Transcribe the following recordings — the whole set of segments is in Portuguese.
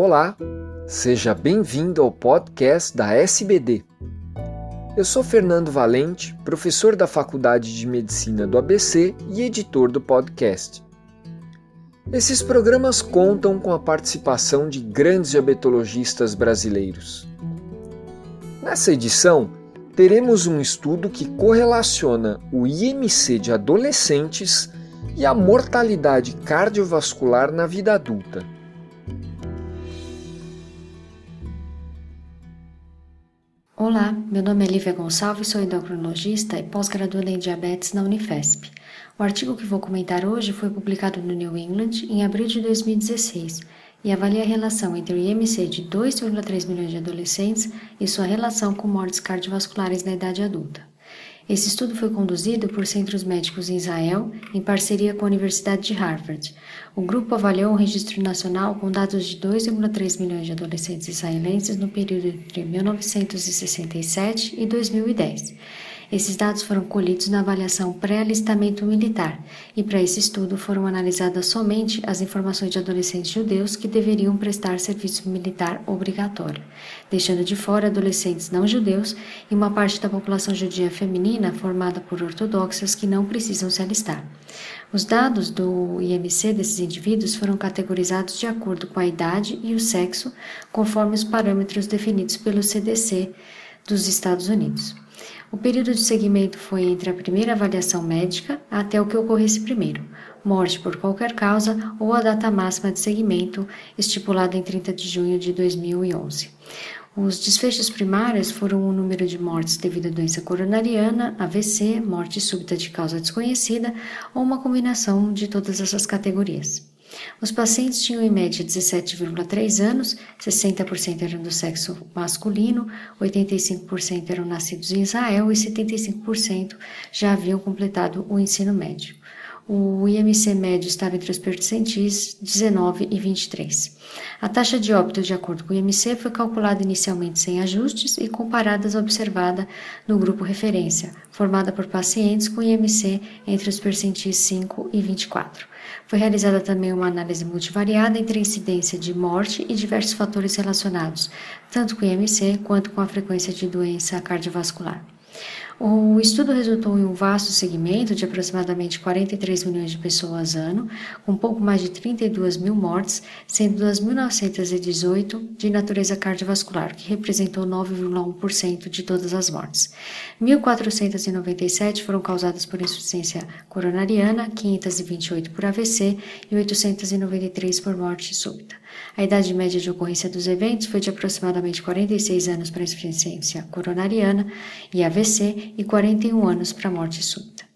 Olá, seja bem-vindo ao podcast da SBD. Eu sou Fernando Valente, professor da Faculdade de Medicina do ABC e editor do podcast. Esses programas contam com a participação de grandes diabetologistas brasileiros. Nessa edição, teremos um estudo que correlaciona o IMC de adolescentes e a mortalidade cardiovascular na vida adulta. Olá, meu nome é Lívia Gonçalves, sou endocrinologista e pós-graduanda em diabetes na Unifesp. O artigo que vou comentar hoje foi publicado no New England em abril de 2016 e avalia a relação entre o IMC de 2,3 milhões de adolescentes e sua relação com mortes cardiovasculares na idade adulta. Esse estudo foi conduzido por centros médicos em Israel, em parceria com a Universidade de Harvard. O grupo avaliou o registro nacional com dados de 2,3 milhões de adolescentes israelenses no período entre 1967 e 2010 esses dados foram colhidos na avaliação pré-alistamento militar, e para esse estudo foram analisadas somente as informações de adolescentes judeus que deveriam prestar serviço militar obrigatório, deixando de fora adolescentes não judeus e uma parte da população judia feminina formada por ortodoxas que não precisam se alistar. Os dados do IMC desses indivíduos foram categorizados de acordo com a idade e o sexo, conforme os parâmetros definidos pelo CDC dos Estados Unidos. O período de seguimento foi entre a primeira avaliação médica até o que ocorresse primeiro, morte por qualquer causa ou a data máxima de seguimento, estipulada em 30 de junho de 2011. Os desfechos primários foram o número de mortes devido à doença coronariana, AVC, morte súbita de causa desconhecida ou uma combinação de todas essas categorias. Os pacientes tinham em média 17,3 anos, 60% eram do sexo masculino, 85% eram nascidos em Israel e 75% já haviam completado o ensino médio. O IMC médio estava entre os percentis 19 e 23. A taxa de óbito, de acordo com o IMC, foi calculada inicialmente sem ajustes e comparada às observada no grupo referência, formada por pacientes com IMC entre os percentis 5 e 24. Foi realizada também uma análise multivariada entre a incidência de morte e diversos fatores relacionados, tanto com o IMC quanto com a frequência de doença cardiovascular. O estudo resultou em um vasto segmento de aproximadamente 43 milhões de pessoas ano, com pouco mais de 32 mil mortes, sendo 2.918 de natureza cardiovascular, que representou 9,1% de todas as mortes. 1.497 foram causadas por insuficiência coronariana, 528 por AVC e 893 por morte súbita. A idade média de ocorrência dos eventos foi de aproximadamente 46 anos para insuficiência coronariana e AVC e 41 anos para morte súbita.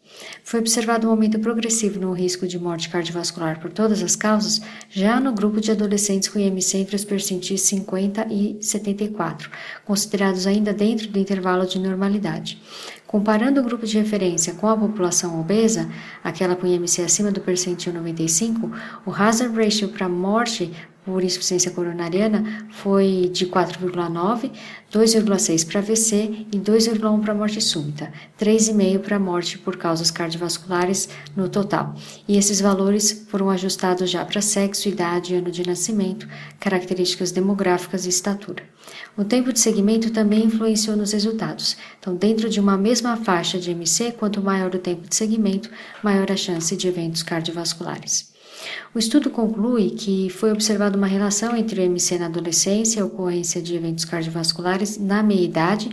Foi observado um aumento progressivo no risco de morte cardiovascular por todas as causas, já no grupo de adolescentes com IMC entre os percentis 50 e 74, considerados ainda dentro do intervalo de normalidade. Comparando o grupo de referência com a população obesa, aquela com IMC acima do percentil 95, o hazard ratio para morte por insuficiência coronariana foi de 4,9, 2,6 para AVC e 2,1 para morte súbita, 3,5 para morte por causas cardiovasculares no total. E esses valores foram ajustados já para sexo, idade, ano de nascimento, características demográficas e estatura. O tempo de segmento também influenciou nos resultados. Então, dentro de uma mesma faixa de MC, quanto maior o tempo de segmento, maior a chance de eventos cardiovasculares. O estudo conclui que foi observada uma relação entre o MC na adolescência e a ocorrência de eventos cardiovasculares na meia-idade,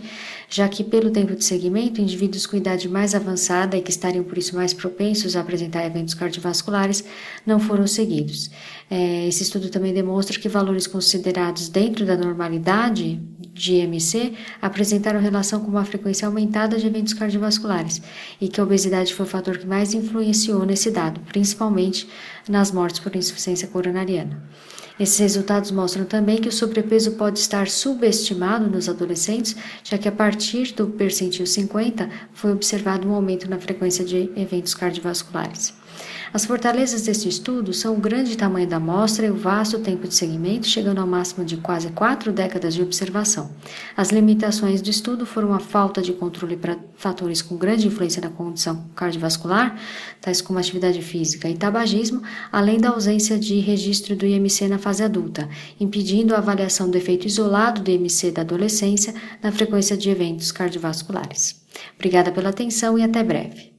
já que, pelo tempo de seguimento, indivíduos com idade mais avançada e que estariam por isso mais propensos a apresentar eventos cardiovasculares não foram seguidos. É, esse estudo também demonstra que valores considerados dentro da normalidade de IMC apresentaram relação com uma frequência aumentada de eventos cardiovasculares e que a obesidade foi o fator que mais influenciou nesse dado, principalmente nas mortes por insuficiência coronariana. Esses resultados mostram também que o sobrepeso pode estar subestimado nos adolescentes, já que a partir do percentil 50 foi observado um aumento na frequência de eventos cardiovasculares. As fortalezas deste estudo são o grande tamanho da amostra e o vasto tempo de seguimento, chegando ao máximo de quase quatro décadas de observação. As limitações do estudo foram a falta de controle para fatores com grande influência na condição cardiovascular, tais como atividade física e tabagismo, além da ausência de registro do IMC na fase adulta, impedindo a avaliação do efeito isolado do IMC da adolescência na frequência de eventos cardiovasculares. Obrigada pela atenção e até breve.